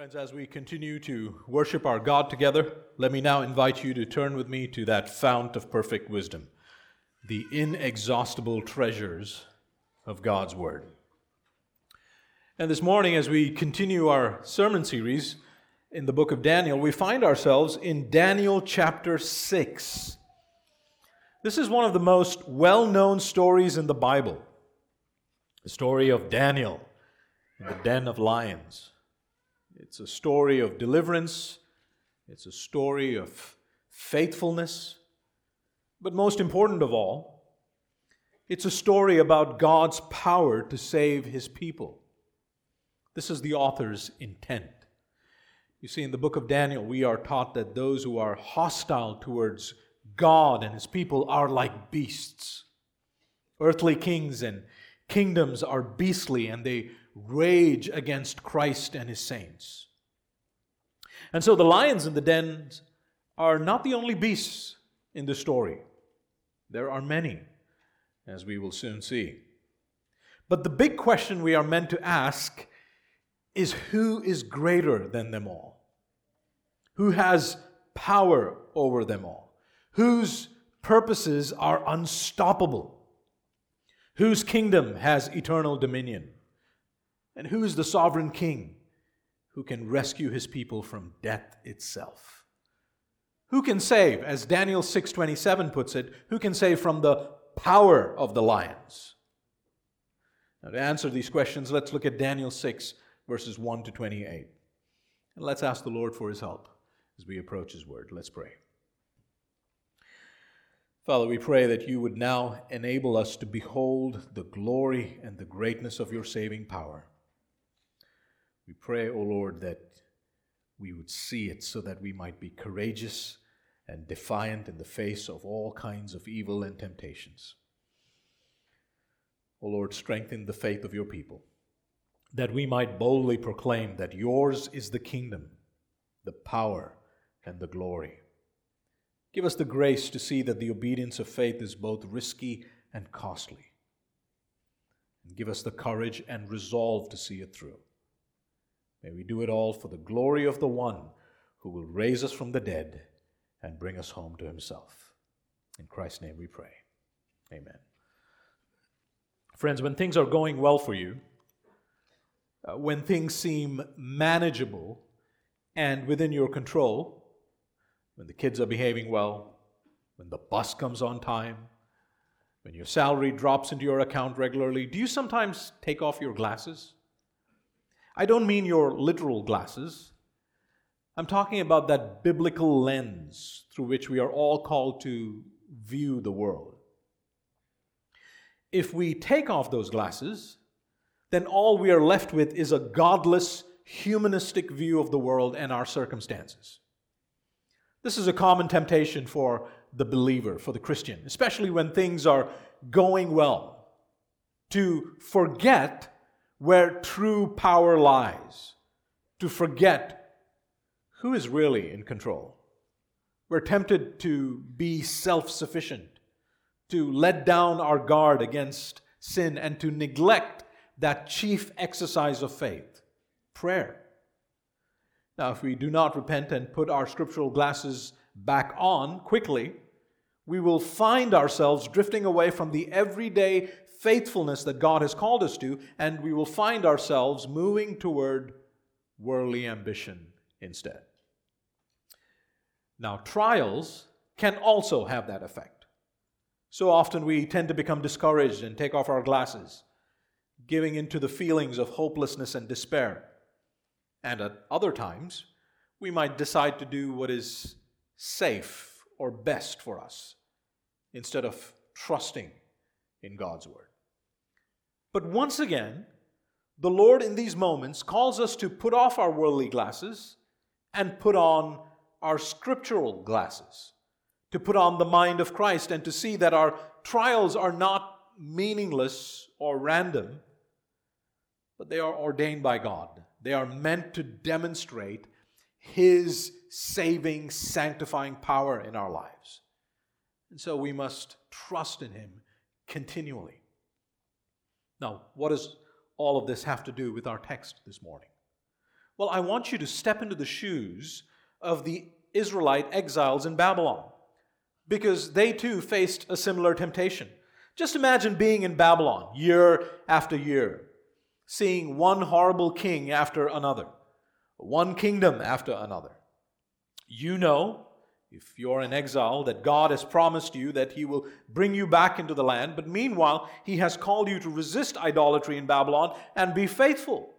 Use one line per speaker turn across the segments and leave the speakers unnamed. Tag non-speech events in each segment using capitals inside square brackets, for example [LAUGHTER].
Friends, as we continue to worship our God together, let me now invite you to turn with me to that fount of perfect wisdom, the inexhaustible treasures of God's Word. And this morning, as we continue our sermon series in the book of Daniel, we find ourselves in Daniel chapter 6. This is one of the most well known stories in the Bible the story of Daniel in the den of lions. It's a story of deliverance, it's a story of faithfulness, but most important of all, it's a story about God's power to save his people. This is the author's intent. You see, in the book of Daniel, we are taught that those who are hostile towards God and his people are like beasts. Earthly kings and kingdoms are beastly and they rage against Christ and his saints. And so the lions in the dens are not the only beasts in the story. There are many, as we will soon see. But the big question we are meant to ask is who is greater than them all? Who has power over them all? Whose purposes are unstoppable? Whose kingdom has eternal dominion? And who is the sovereign king who can rescue his people from death itself? Who can save, as Daniel 6:27 puts it, who can save from the power of the lions? Now, to answer these questions, let's look at Daniel 6, verses 1 to 28. And let's ask the Lord for his help as we approach his word. Let's pray. Father, we pray that you would now enable us to behold the glory and the greatness of your saving power. We pray, O oh Lord, that we would see it so that we might be courageous and defiant in the face of all kinds of evil and temptations. O oh Lord, strengthen the faith of your people, that we might boldly proclaim that yours is the kingdom, the power, and the glory. Give us the grace to see that the obedience of faith is both risky and costly. And give us the courage and resolve to see it through. May we do it all for the glory of the one who will raise us from the dead and bring us home to himself. In Christ's name we pray. Amen. Friends, when things are going well for you, uh, when things seem manageable and within your control, when the kids are behaving well, when the bus comes on time, when your salary drops into your account regularly, do you sometimes take off your glasses? I don't mean your literal glasses. I'm talking about that biblical lens through which we are all called to view the world. If we take off those glasses, then all we are left with is a godless, humanistic view of the world and our circumstances. This is a common temptation for the believer, for the Christian, especially when things are going well, to forget where true power lies, to forget who is really in control. We're tempted to be self sufficient, to let down our guard against sin, and to neglect that chief exercise of faith prayer. Now, if we do not repent and put our scriptural glasses back on quickly, we will find ourselves drifting away from the everyday faithfulness that God has called us to, and we will find ourselves moving toward worldly ambition instead. Now, trials can also have that effect. So often we tend to become discouraged and take off our glasses, giving into the feelings of hopelessness and despair. And at other times, we might decide to do what is safe or best for us instead of trusting in God's Word. But once again, the Lord in these moments calls us to put off our worldly glasses and put on our scriptural glasses, to put on the mind of Christ and to see that our trials are not meaningless or random, but they are ordained by God. They are meant to demonstrate His saving, sanctifying power in our lives. And so we must trust in Him continually. Now, what does all of this have to do with our text this morning? Well, I want you to step into the shoes of the Israelite exiles in Babylon because they too faced a similar temptation. Just imagine being in Babylon year after year, seeing one horrible king after another, one kingdom after another. You know, if you're in exile, that God has promised you that He will bring you back into the land, but meanwhile, He has called you to resist idolatry in Babylon and be faithful.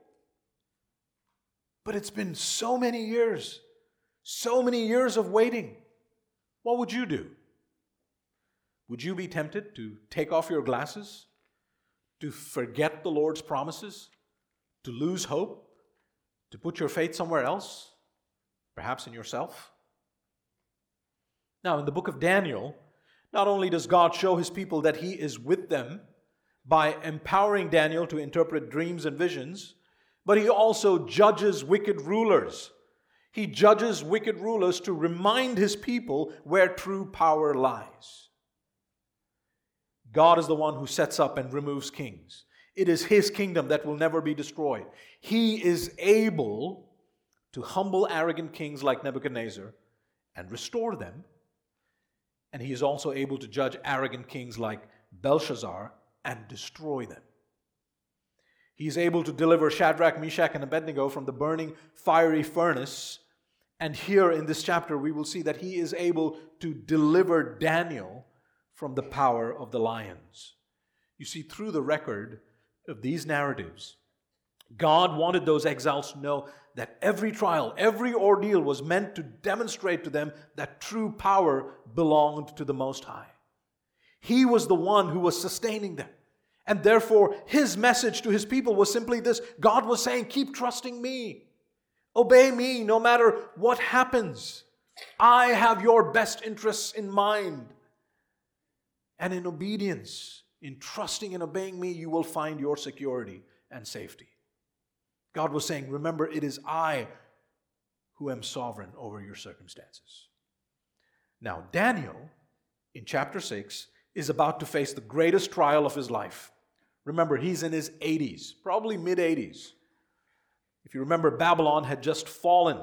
But it's been so many years, so many years of waiting. What would you do? Would you be tempted to take off your glasses, to forget the Lord's promises, to lose hope, to put your faith somewhere else, perhaps in yourself? Now, in the book of Daniel, not only does God show his people that he is with them by empowering Daniel to interpret dreams and visions, but he also judges wicked rulers. He judges wicked rulers to remind his people where true power lies. God is the one who sets up and removes kings. It is his kingdom that will never be destroyed. He is able to humble arrogant kings like Nebuchadnezzar and restore them. And he is also able to judge arrogant kings like Belshazzar and destroy them. He is able to deliver Shadrach, Meshach, and Abednego from the burning fiery furnace. And here in this chapter, we will see that he is able to deliver Daniel from the power of the lions. You see, through the record of these narratives, God wanted those exiles to know that every trial, every ordeal was meant to demonstrate to them that true power belonged to the Most High. He was the one who was sustaining them. And therefore, his message to his people was simply this God was saying, Keep trusting me, obey me no matter what happens. I have your best interests in mind. And in obedience, in trusting and obeying me, you will find your security and safety. God was saying, Remember, it is I who am sovereign over your circumstances. Now, Daniel, in chapter 6, is about to face the greatest trial of his life. Remember, he's in his 80s, probably mid 80s. If you remember, Babylon had just fallen,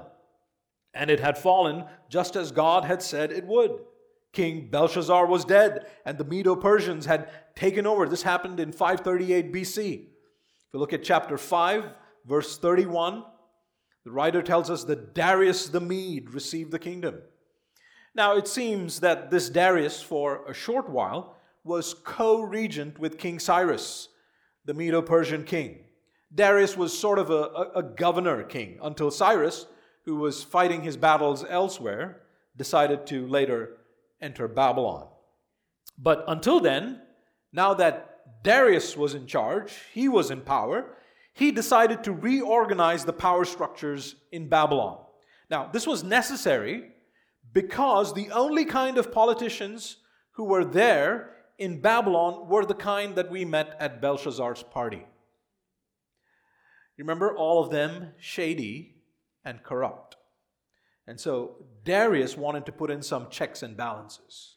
and it had fallen just as God had said it would. King Belshazzar was dead, and the Medo Persians had taken over. This happened in 538 BC. If we look at chapter 5, verse 31, the writer tells us that Darius the Mede received the kingdom. Now, it seems that this Darius, for a short while, was co regent with King Cyrus, the Medo Persian king. Darius was sort of a, a, a governor king until Cyrus, who was fighting his battles elsewhere, decided to later enter Babylon. But until then, now that Darius was in charge, he was in power, he decided to reorganize the power structures in Babylon. Now, this was necessary because the only kind of politicians who were there in Babylon were the kind that we met at Belshazzar's party. Remember, all of them shady and corrupt. And so Darius wanted to put in some checks and balances.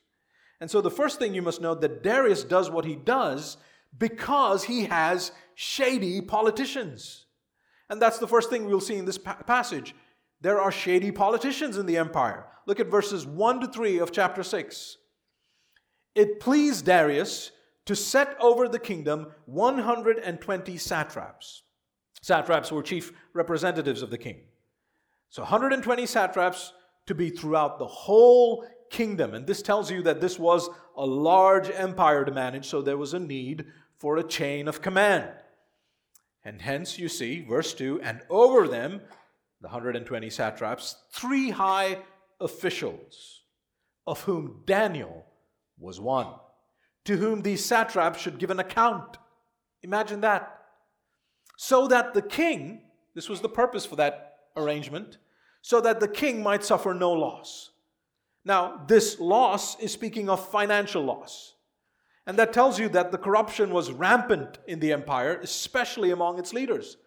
And so the first thing you must know that Darius does what he does because he has shady politicians. And that's the first thing we'll see in this pa- passage. There are shady politicians in the empire. Look at verses 1 to 3 of chapter 6. It pleased Darius to set over the kingdom 120 satraps. Satraps were chief representatives of the king. So 120 satraps to be throughout the whole kingdom. And this tells you that this was a large empire to manage, so there was a need for a chain of command. And hence you see, verse 2 and over them, the 120 satraps, three high officials, of whom Daniel was one, to whom these satraps should give an account. Imagine that. So that the king, this was the purpose for that arrangement so that the king might suffer no loss. Now, this loss is speaking of financial loss. And that tells you that the corruption was rampant in the empire, especially among its leaders.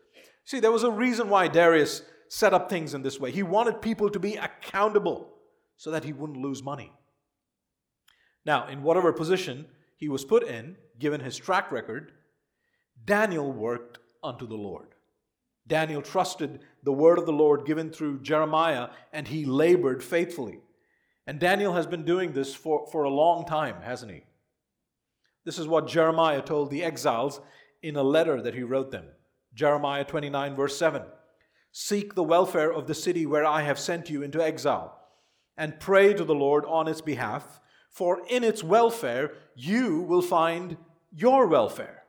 See, there was a reason why Darius set up things in this way. He wanted people to be accountable so that he wouldn't lose money. Now, in whatever position he was put in, given his track record, Daniel worked unto the Lord. Daniel trusted the word of the Lord given through Jeremiah, and he labored faithfully. And Daniel has been doing this for, for a long time, hasn't he? This is what Jeremiah told the exiles in a letter that he wrote them. Jeremiah 29, verse 7. Seek the welfare of the city where I have sent you into exile, and pray to the Lord on its behalf, for in its welfare you will find your welfare.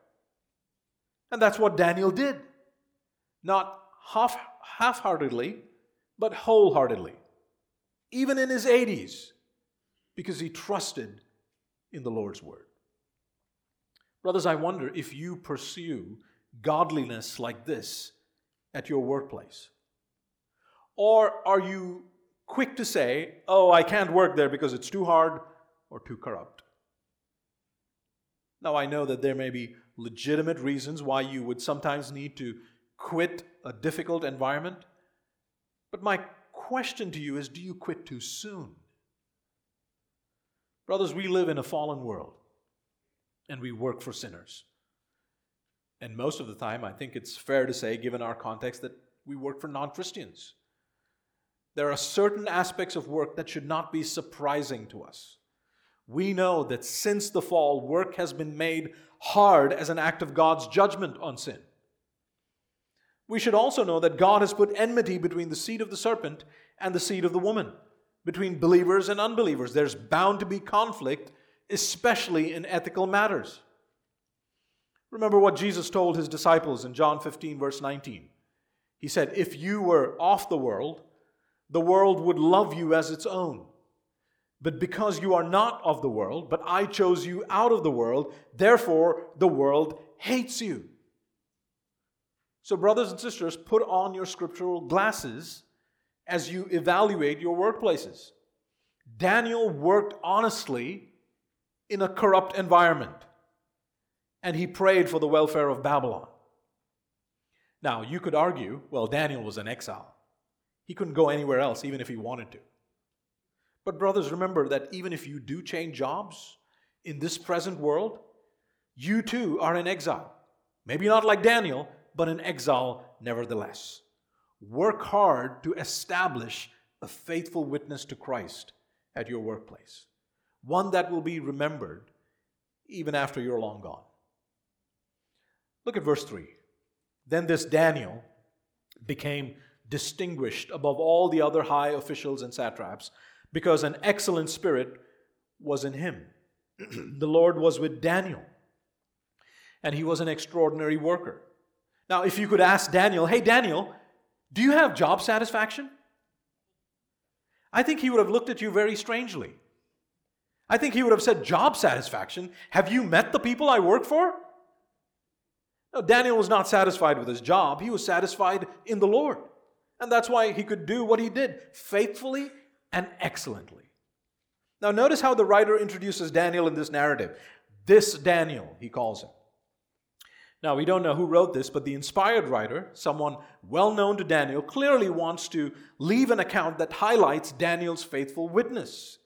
And that's what Daniel did. Not half heartedly, but wholeheartedly, even in his 80s, because he trusted in the Lord's word. Brothers, I wonder if you pursue godliness like this at your workplace. Or are you quick to say, oh, I can't work there because it's too hard or too corrupt? Now, I know that there may be legitimate reasons why you would sometimes need to quit a difficult environment. But my question to you is do you quit too soon? Brothers, we live in a fallen world and we work for sinners. And most of the time, I think it's fair to say, given our context, that we work for non Christians. There are certain aspects of work that should not be surprising to us. We know that since the fall, work has been made hard as an act of God's judgment on sin. We should also know that God has put enmity between the seed of the serpent and the seed of the woman, between believers and unbelievers. There's bound to be conflict, especially in ethical matters. Remember what Jesus told his disciples in John 15, verse 19. He said, If you were off the world, the world would love you as its own. But because you are not of the world, but I chose you out of the world, therefore the world hates you. So, brothers and sisters, put on your scriptural glasses as you evaluate your workplaces. Daniel worked honestly in a corrupt environment, and he prayed for the welfare of Babylon. Now, you could argue, well, Daniel was an exile. He couldn't go anywhere else, even if he wanted to. But, brothers, remember that even if you do change jobs in this present world, you too are in exile. Maybe not like Daniel, but in exile nevertheless. Work hard to establish a faithful witness to Christ at your workplace, one that will be remembered even after you're long gone. Look at verse 3. Then this Daniel became distinguished above all the other high officials and satraps because an excellent spirit was in him. [CLEARS THROAT] the Lord was with Daniel, and he was an extraordinary worker. Now, if you could ask Daniel, hey, Daniel, do you have job satisfaction? I think he would have looked at you very strangely. I think he would have said, Job satisfaction? Have you met the people I work for? No, Daniel was not satisfied with his job. He was satisfied in the Lord. And that's why he could do what he did faithfully and excellently. Now, notice how the writer introduces Daniel in this narrative. This Daniel, he calls him. Now, we don't know who wrote this, but the inspired writer, someone well known to Daniel, clearly wants to leave an account that highlights Daniel's faithful witness.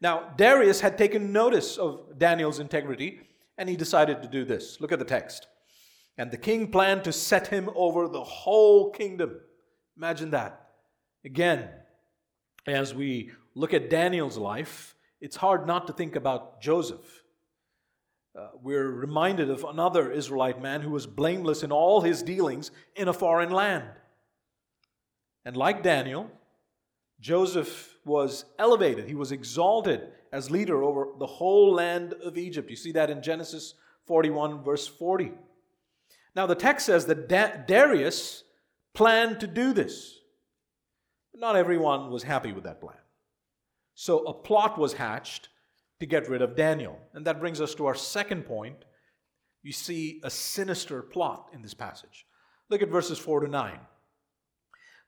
Now, Darius had taken notice of Daniel's integrity, and he decided to do this. Look at the text. And the king planned to set him over the whole kingdom. Imagine that. Again, as we look at Daniel's life, it's hard not to think about Joseph. Uh, we're reminded of another Israelite man who was blameless in all his dealings in a foreign land. And like Daniel, Joseph was elevated, he was exalted as leader over the whole land of Egypt. You see that in Genesis 41, verse 40. Now, the text says that da- Darius planned to do this. Not everyone was happy with that plan. So a plot was hatched to get rid of Daniel. And that brings us to our second point. You see a sinister plot in this passage. Look at verses 4 to 9.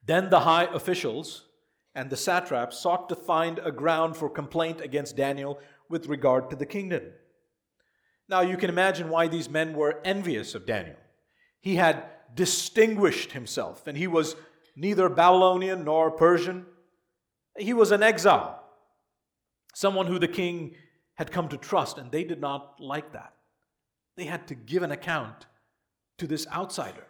Then the high officials and the satraps sought to find a ground for complaint against Daniel with regard to the kingdom. Now you can imagine why these men were envious of Daniel. He had distinguished himself, and he was neither Babylonian nor Persian. He was an exile someone who the king had come to trust, and they did not like that. They had to give an account to this outsider.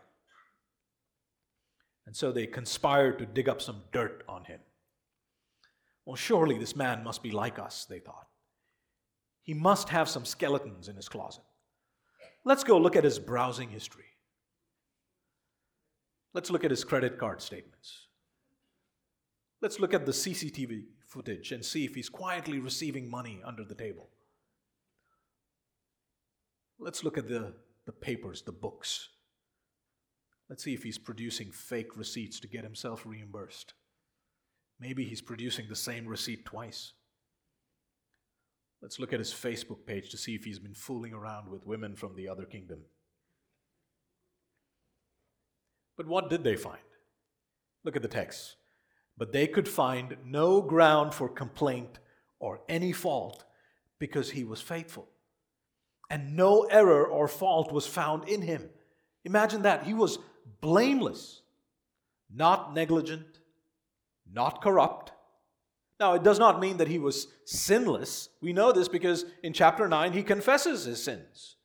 And so they conspired to dig up some dirt on him. Well, surely this man must be like us, they thought. He must have some skeletons in his closet. Let's go look at his browsing history. Let's look at his credit card statements. Let's look at the CCTV footage and see if he's quietly receiving money under the table. Let's look at the, the papers, the books. Let's see if he's producing fake receipts to get himself reimbursed. Maybe he's producing the same receipt twice. Let's look at his Facebook page to see if he's been fooling around with women from the other kingdom. But what did they find? Look at the text. But they could find no ground for complaint or any fault because he was faithful. And no error or fault was found in him. Imagine that. He was blameless, not negligent, not corrupt. Now, it does not mean that he was sinless. We know this because in chapter 9 he confesses his sins.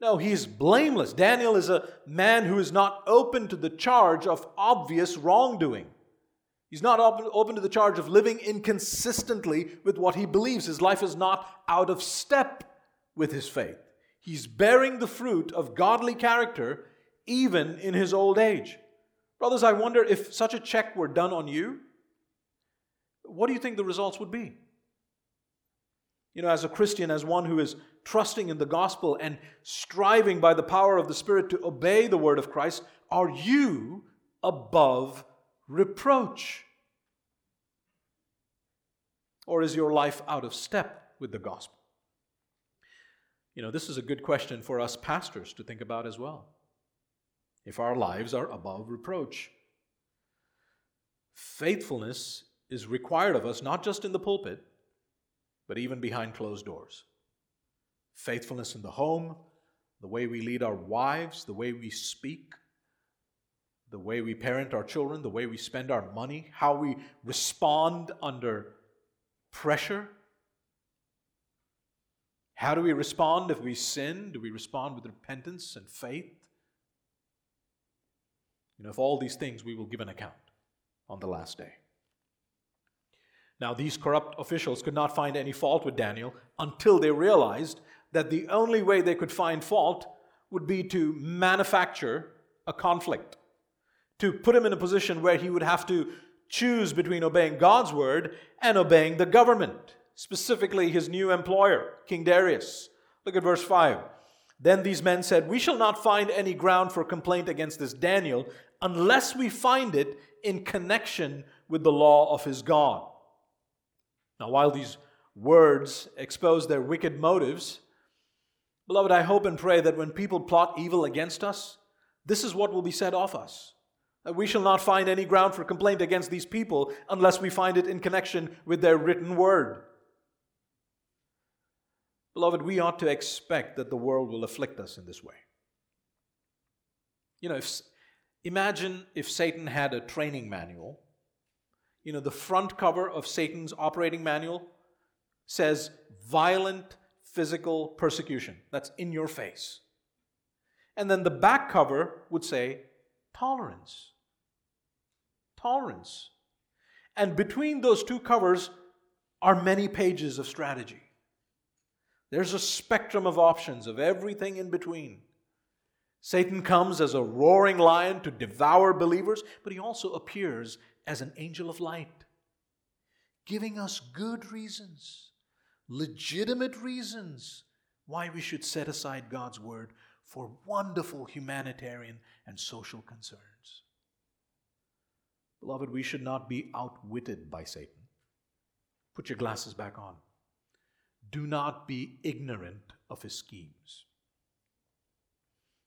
No, he's blameless. Daniel is a man who is not open to the charge of obvious wrongdoing. He's not open to the charge of living inconsistently with what he believes. His life is not out of step with his faith. He's bearing the fruit of godly character even in his old age. Brothers, I wonder if such a check were done on you, what do you think the results would be? You know, as a Christian, as one who is trusting in the gospel and striving by the power of the Spirit to obey the word of Christ, are you above reproach? Or is your life out of step with the gospel? You know, this is a good question for us pastors to think about as well if our lives are above reproach. Faithfulness is required of us not just in the pulpit, but even behind closed doors. Faithfulness in the home, the way we lead our wives, the way we speak, the way we parent our children, the way we spend our money, how we respond under pressure. How do we respond if we sin? Do we respond with repentance and faith? You know, of all these things, we will give an account on the last day. Now, these corrupt officials could not find any fault with Daniel until they realized that the only way they could find fault would be to manufacture a conflict, to put him in a position where he would have to choose between obeying God's word and obeying the government, specifically his new employer, King Darius. Look at verse 5. Then these men said, We shall not find any ground for complaint against this Daniel unless we find it in connection with the law of his God. Now, while these words expose their wicked motives, beloved, I hope and pray that when people plot evil against us, this is what will be said of us. That we shall not find any ground for complaint against these people unless we find it in connection with their written word. Beloved, we ought to expect that the world will afflict us in this way. You know, if, imagine if Satan had a training manual. You know, the front cover of Satan's operating manual says violent physical persecution. That's in your face. And then the back cover would say tolerance. Tolerance. And between those two covers are many pages of strategy. There's a spectrum of options, of everything in between. Satan comes as a roaring lion to devour believers, but he also appears as an angel of light, giving us good reasons, legitimate reasons why we should set aside God's word for wonderful humanitarian and social concerns. Beloved, we should not be outwitted by Satan. Put your glasses back on. Do not be ignorant of his schemes.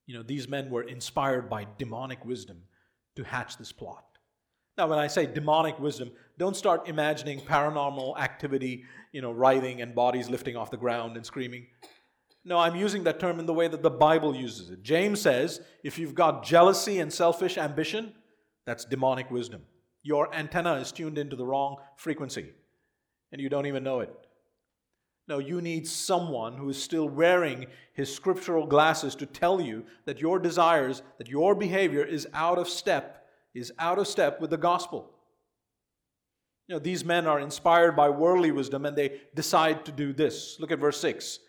You know, these men were inspired by demonic wisdom to hatch this plot. Now, when I say demonic wisdom, don't start imagining paranormal activity, you know, writhing and bodies lifting off the ground and screaming. No, I'm using that term in the way that the Bible uses it. James says if you've got jealousy and selfish ambition, that's demonic wisdom. Your antenna is tuned into the wrong frequency, and you don't even know it. No, you need someone who is still wearing his scriptural glasses to tell you that your desires, that your behavior is out of step is out of step with the gospel. You know, these men are inspired by worldly wisdom and they decide to do this. Look at verse 6.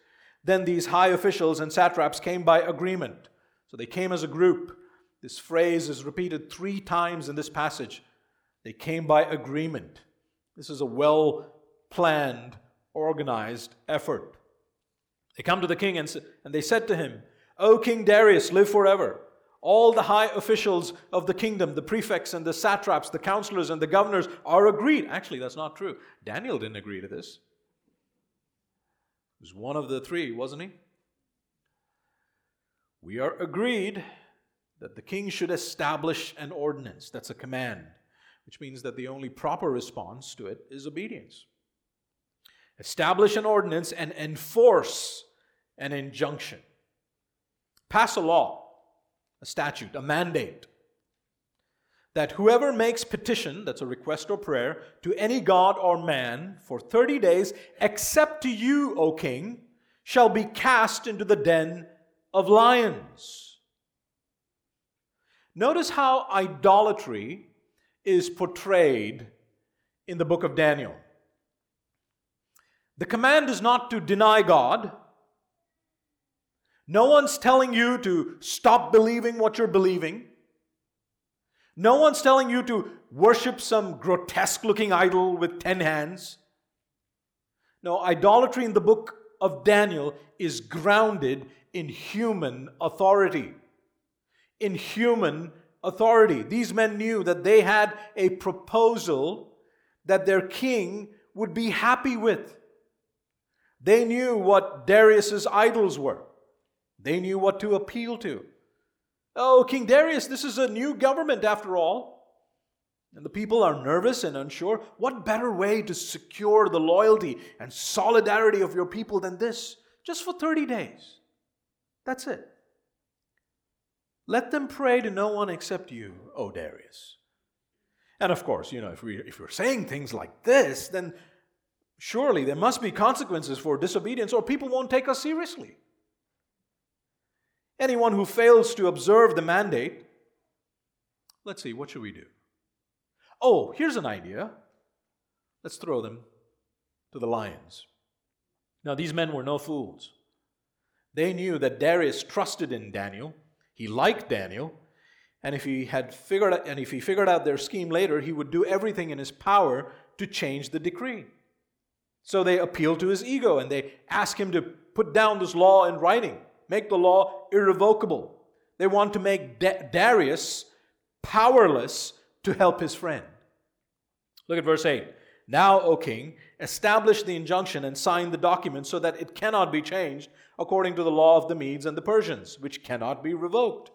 Then these high officials and satraps came by agreement. So they came as a group. This phrase is repeated three times in this passage. They came by agreement. This is a well planned, organized effort. They come to the king and, and they said to him, O King Darius, live forever. All the high officials of the kingdom, the prefects and the satraps, the counselors and the governors are agreed. Actually, that's not true. Daniel didn't agree to this. He was one of the three, wasn't he? We are agreed that the king should establish an ordinance. That's a command, which means that the only proper response to it is obedience. Establish an ordinance and enforce an injunction. Pass a law a statute, a mandate, that whoever makes petition, that's a request or prayer, to any god or man for 30 days, except to you, O king, shall be cast into the den of lions. Notice how idolatry is portrayed in the book of Daniel. The command is not to deny God, no one's telling you to stop believing what you're believing. No one's telling you to worship some grotesque looking idol with 10 hands. No, idolatry in the book of Daniel is grounded in human authority. In human authority. These men knew that they had a proposal that their king would be happy with. They knew what Darius's idols were. They knew what to appeal to. Oh, King Darius, this is a new government after all. And the people are nervous and unsure. What better way to secure the loyalty and solidarity of your people than this? Just for 30 days. That's it. Let them pray to no one except you, O Darius. And of course, you know, if, we, if we're saying things like this, then surely there must be consequences for disobedience or people won't take us seriously. Anyone who fails to observe the mandate, let's see, what should we do? Oh, here's an idea. Let's throw them to the lions. Now, these men were no fools. They knew that Darius trusted in Daniel. He liked Daniel. And if he had figured out, and if he figured out their scheme later, he would do everything in his power to change the decree. So they appeal to his ego and they ask him to put down this law in writing make the law irrevocable. They want to make Darius powerless to help his friend. Look at verse 8. Now, O king, establish the injunction and sign the document so that it cannot be changed according to the law of the Medes and the Persians, which cannot be revoked.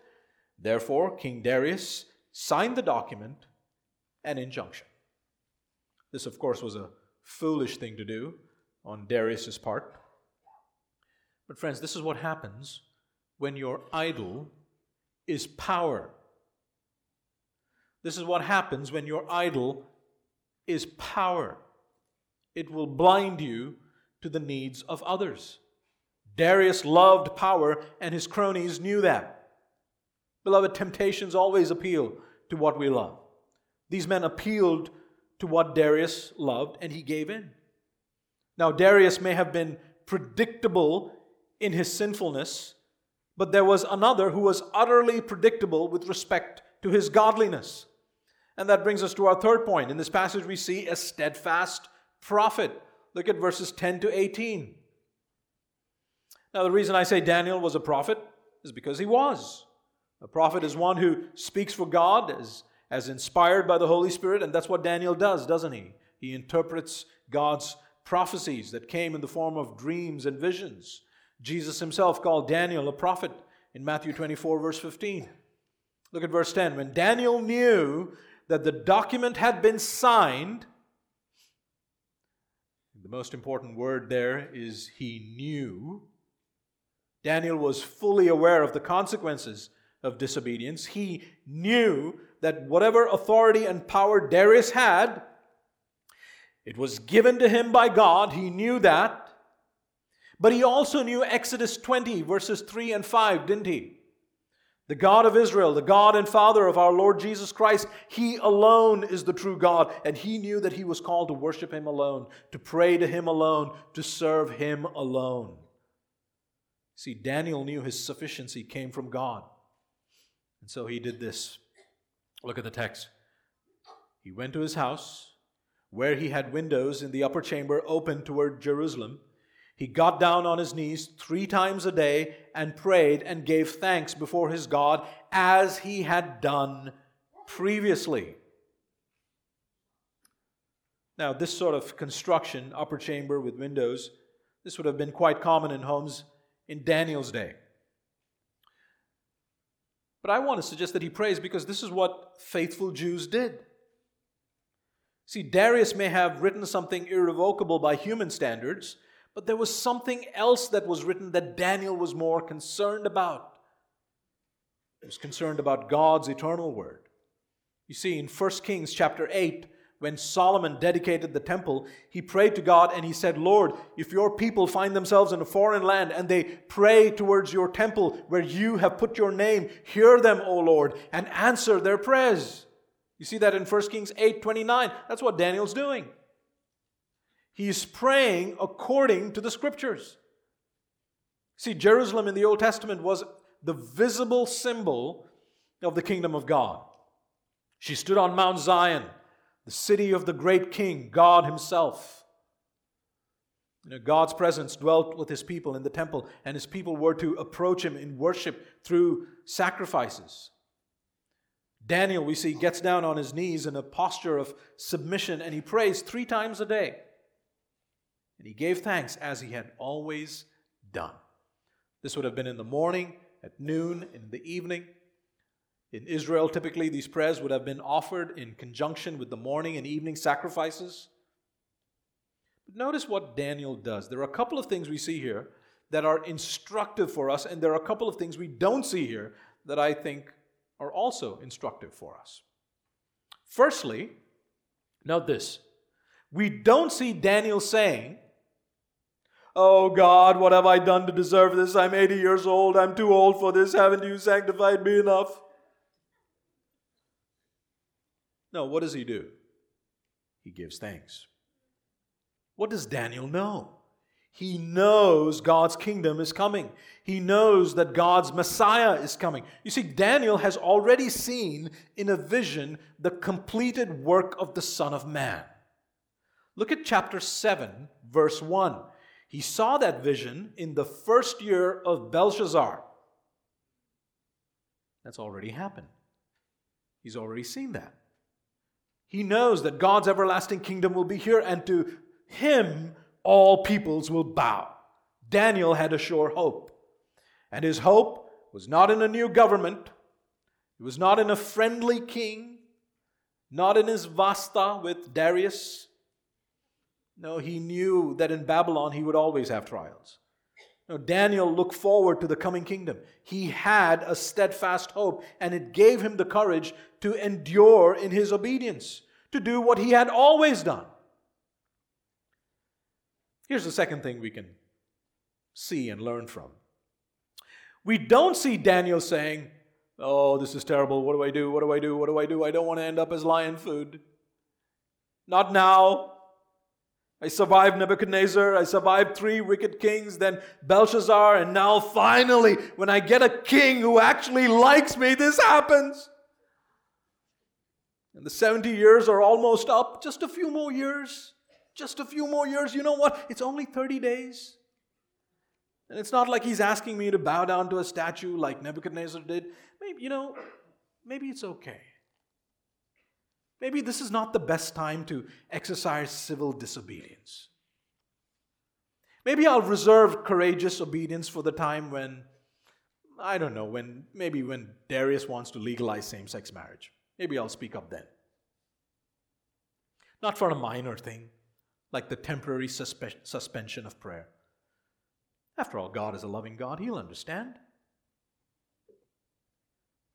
Therefore, King Darius signed the document and injunction. This, of course, was a foolish thing to do on Darius's part. But, friends, this is what happens when your idol is power. This is what happens when your idol is power. It will blind you to the needs of others. Darius loved power, and his cronies knew that. Beloved, temptations always appeal to what we love. These men appealed to what Darius loved, and he gave in. Now, Darius may have been predictable in his sinfulness, but there was another who was utterly predictable with respect to his godliness. And that brings us to our third point. In this passage, we see a steadfast prophet. Look at verses 10 to 18. Now, the reason I say Daniel was a prophet is because he was. A prophet is one who speaks for God as, as inspired by the Holy Spirit, and that's what Daniel does, doesn't he? He interprets God's prophecies that came in the form of dreams and visions. Jesus himself called Daniel a prophet in Matthew 24, verse 15. Look at verse 10. When Daniel knew that the document had been signed, the most important word there is he knew. Daniel was fully aware of the consequences of disobedience. He knew that whatever authority and power Darius had, it was given to him by God. He knew that. But he also knew Exodus 20, verses 3 and 5, didn't he? The God of Israel, the God and Father of our Lord Jesus Christ, He alone is the true God. And he knew that he was called to worship Him alone, to pray to Him alone, to serve Him alone. See, Daniel knew his sufficiency came from God. And so he did this. Look at the text. He went to his house, where he had windows in the upper chamber open toward Jerusalem. He got down on his knees three times a day and prayed and gave thanks before his God as he had done previously. Now, this sort of construction, upper chamber with windows, this would have been quite common in homes in Daniel's day. But I want to suggest that he prays because this is what faithful Jews did. See, Darius may have written something irrevocable by human standards, but there was something else that was written that Daniel was more concerned about. He was concerned about God's eternal word. You see, in 1 Kings chapter 8, when Solomon dedicated the temple, he prayed to God and he said, Lord, if your people find themselves in a foreign land and they pray towards your temple where you have put your name, hear them, O Lord, and answer their prayers. You see that in 1 Kings 8 29. That's what Daniel's doing. He's praying according to the scriptures. See, Jerusalem in the Old Testament was the visible symbol of the kingdom of God. She stood on Mount Zion the city of the great king, God Himself. You know, God's presence dwelt with His people in the temple, and His people were to approach Him in worship through sacrifices. Daniel, we see, gets down on his knees in a posture of submission and he prays three times a day. And he gave thanks as he had always done. This would have been in the morning, at noon, in the evening. In Israel, typically, these prayers would have been offered in conjunction with the morning and evening sacrifices. But notice what Daniel does. There are a couple of things we see here that are instructive for us, and there are a couple of things we don't see here that I think are also instructive for us. Firstly, note this we don't see Daniel saying, Oh God, what have I done to deserve this? I'm 80 years old. I'm too old for this. Haven't you sanctified me enough? No, what does he do? He gives thanks. What does Daniel know? He knows God's kingdom is coming. He knows that God's Messiah is coming. You see, Daniel has already seen in a vision the completed work of the Son of Man. Look at chapter 7, verse 1. He saw that vision in the first year of Belshazzar. That's already happened. He's already seen that. He knows that God's everlasting kingdom will be here, and to him all peoples will bow. Daniel had a sure hope. And his hope was not in a new government, it was not in a friendly king, not in his vasta with Darius. No, he knew that in Babylon he would always have trials. No, Daniel looked forward to the coming kingdom. He had a steadfast hope, and it gave him the courage to endure in his obedience, to do what he had always done. Here's the second thing we can see and learn from. We don't see Daniel saying, Oh, this is terrible. What do I do? What do I do? What do I do? I don't want to end up as lion food. Not now. I survived Nebuchadnezzar. I survived three wicked kings, then Belshazzar, and now finally, when I get a king who actually likes me, this happens. And the 70 years are almost up, just a few more years. Just a few more years. You know what? It's only 30 days. And it's not like he's asking me to bow down to a statue like Nebuchadnezzar did. Maybe, you know, maybe it's okay. Maybe this is not the best time to exercise civil disobedience. Maybe I'll reserve courageous obedience for the time when, I don't know, when maybe when Darius wants to legalize same sex marriage. Maybe I'll speak up then. Not for a minor thing, like the temporary suspe- suspension of prayer. After all, God is a loving God, He'll understand.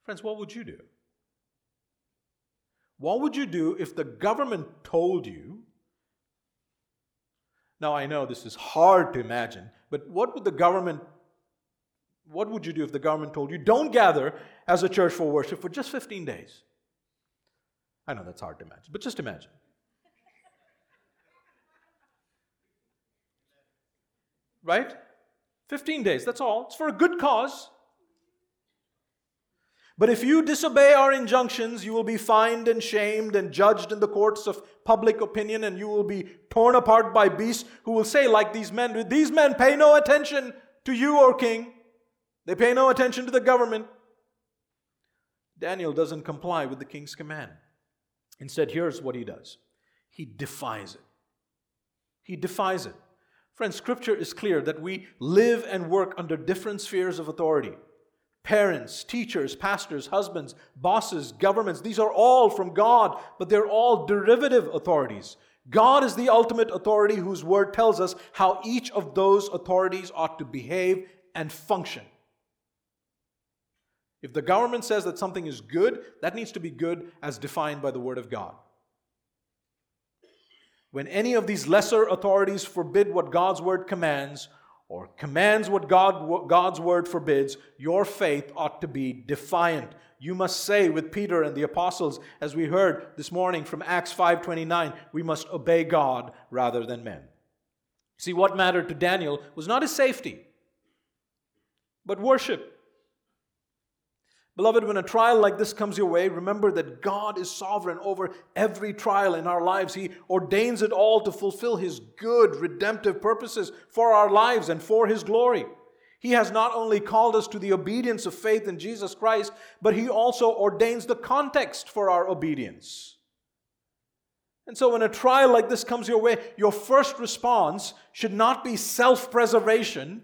Friends, what would you do? What would you do if the government told you? Now, I know this is hard to imagine, but what would the government What would you do if the government told you, don't gather as a church for worship for just 15 days? I know that's hard to imagine, but just imagine. Right? 15 days, that's all. It's for a good cause. But if you disobey our injunctions, you will be fined and shamed and judged in the courts of public opinion, and you will be torn apart by beasts who will say, like these men, these men pay no attention to you, O king. They pay no attention to the government. Daniel doesn't comply with the king's command. Instead, here's what he does he defies it. He defies it. Friends, scripture is clear that we live and work under different spheres of authority parents, teachers, pastors, husbands, bosses, governments. These are all from God, but they're all derivative authorities. God is the ultimate authority whose word tells us how each of those authorities ought to behave and function. If the government says that something is good, that needs to be good as defined by the word of God. When any of these lesser authorities forbid what God's word commands, or commands what God, God's word forbids, your faith ought to be defiant. You must say with Peter and the apostles, as we heard this morning from Acts 5:29, we must obey God rather than men. See, what mattered to Daniel was not his safety, but worship. Beloved, when a trial like this comes your way, remember that God is sovereign over every trial in our lives. He ordains it all to fulfill His good, redemptive purposes for our lives and for His glory. He has not only called us to the obedience of faith in Jesus Christ, but He also ordains the context for our obedience. And so, when a trial like this comes your way, your first response should not be self preservation,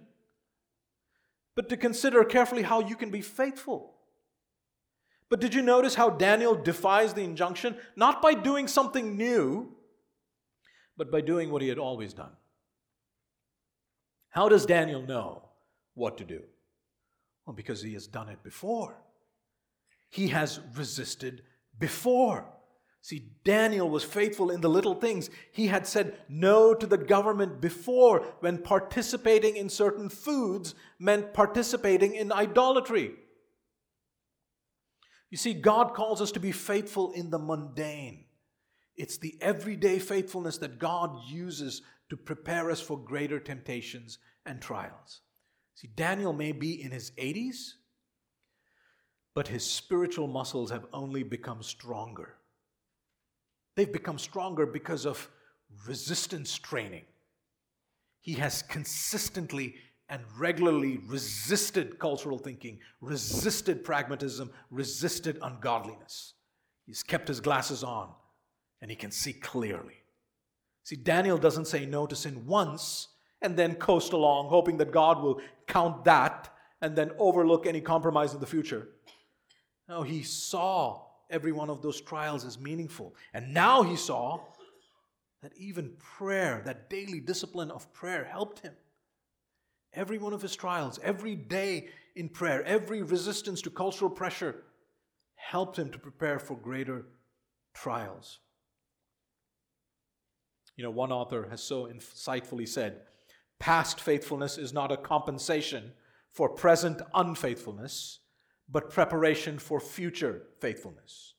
but to consider carefully how you can be faithful but did you notice how Daniel defies the injunction? Not by doing something new, but by doing what he had always done. How does Daniel know what to do? Well, because he has done it before. He has resisted before. See, Daniel was faithful in the little things. He had said no to the government before when participating in certain foods meant participating in idolatry. You see, God calls us to be faithful in the mundane. It's the everyday faithfulness that God uses to prepare us for greater temptations and trials. See, Daniel may be in his 80s, but his spiritual muscles have only become stronger. They've become stronger because of resistance training. He has consistently and regularly resisted cultural thinking, resisted pragmatism, resisted ungodliness. He's kept his glasses on and he can see clearly. See, Daniel doesn't say no to sin once and then coast along, hoping that God will count that and then overlook any compromise in the future. No, he saw every one of those trials as meaningful. And now he saw that even prayer, that daily discipline of prayer, helped him. Every one of his trials, every day in prayer, every resistance to cultural pressure helped him to prepare for greater trials. You know, one author has so insightfully said past faithfulness is not a compensation for present unfaithfulness, but preparation for future faithfulness.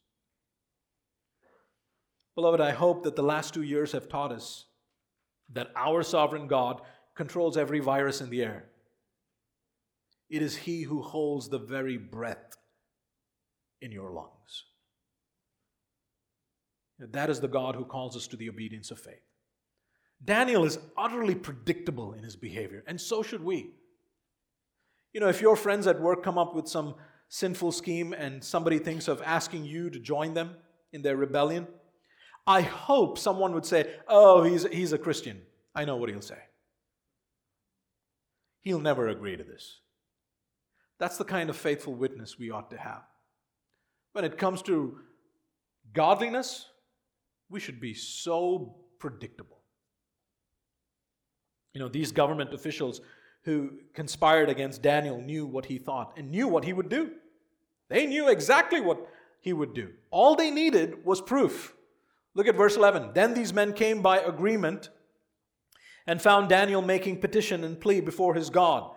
Beloved, I hope that the last two years have taught us that our sovereign God controls every virus in the air. It is He who holds the very breath in your lungs. That is the God who calls us to the obedience of faith. Daniel is utterly predictable in his behavior, and so should we. You know, if your friends at work come up with some sinful scheme and somebody thinks of asking you to join them in their rebellion, I hope someone would say, Oh, he's, he's a Christian. I know what he'll say. He'll never agree to this. That's the kind of faithful witness we ought to have. When it comes to godliness, we should be so predictable. You know, these government officials who conspired against Daniel knew what he thought and knew what he would do. They knew exactly what he would do. All they needed was proof. Look at verse 11. Then these men came by agreement and found Daniel making petition and plea before his God.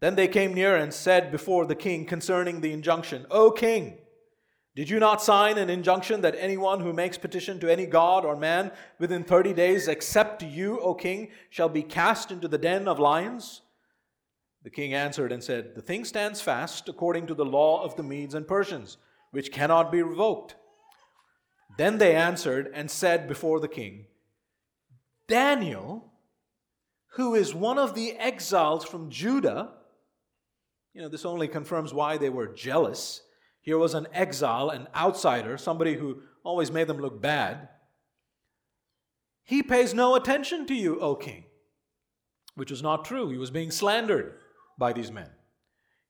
Then they came near and said before the king concerning the injunction, O king, did you not sign an injunction that anyone who makes petition to any god or man within 30 days, except you, O king, shall be cast into the den of lions? The king answered and said, The thing stands fast according to the law of the Medes and Persians, which cannot be revoked. Then they answered and said before the king, Daniel, who is one of the exiles from Judah, you know, this only confirms why they were jealous here was an exile, an outsider, somebody who always made them look bad. He pays no attention to you, O king, which was not true. He was being slandered by these men.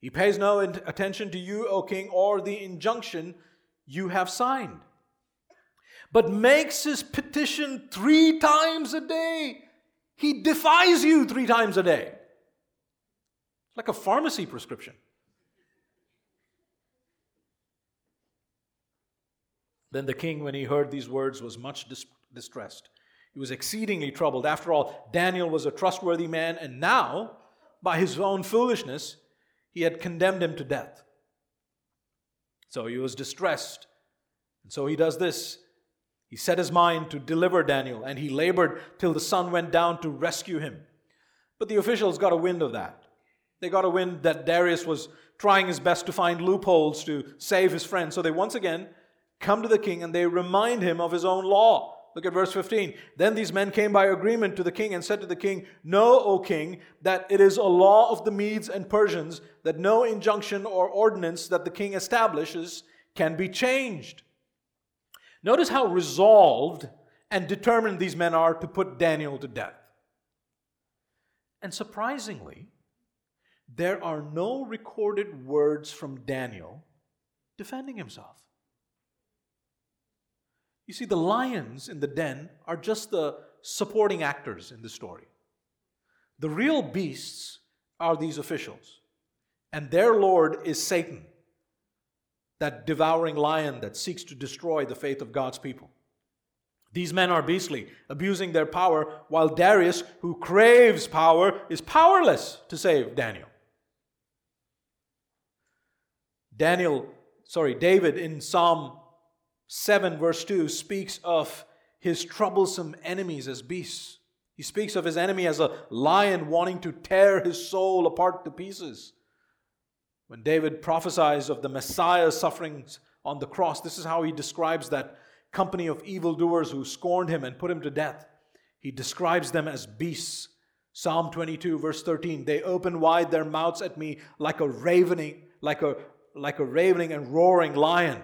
He pays no attention to you, O king, or the injunction you have signed, but makes his petition three times a day. He defies you three times a day. Like a pharmacy prescription. Then the king, when he heard these words, was much dis- distressed. He was exceedingly troubled. After all, Daniel was a trustworthy man, and now, by his own foolishness, he had condemned him to death. So he was distressed. And so he does this. He set his mind to deliver Daniel, and he labored till the sun went down to rescue him. But the officials got a wind of that. They got a wind that Darius was trying his best to find loopholes to save his friend. So they once again come to the king and they remind him of his own law. Look at verse 15. Then these men came by agreement to the king and said to the king, Know, O king, that it is a law of the Medes and Persians that no injunction or ordinance that the king establishes can be changed. Notice how resolved and determined these men are to put Daniel to death. And surprisingly, there are no recorded words from Daniel defending himself. You see, the lions in the den are just the supporting actors in the story. The real beasts are these officials, and their Lord is Satan, that devouring lion that seeks to destroy the faith of God's people. These men are beastly, abusing their power, while Darius, who craves power, is powerless to save Daniel. Daniel, sorry, David in Psalm 7, verse 2, speaks of his troublesome enemies as beasts. He speaks of his enemy as a lion wanting to tear his soul apart to pieces. When David prophesies of the Messiah's sufferings on the cross, this is how he describes that company of evildoers who scorned him and put him to death. He describes them as beasts. Psalm 22, verse 13 They open wide their mouths at me like a ravening, like a, like a ravening and roaring lion.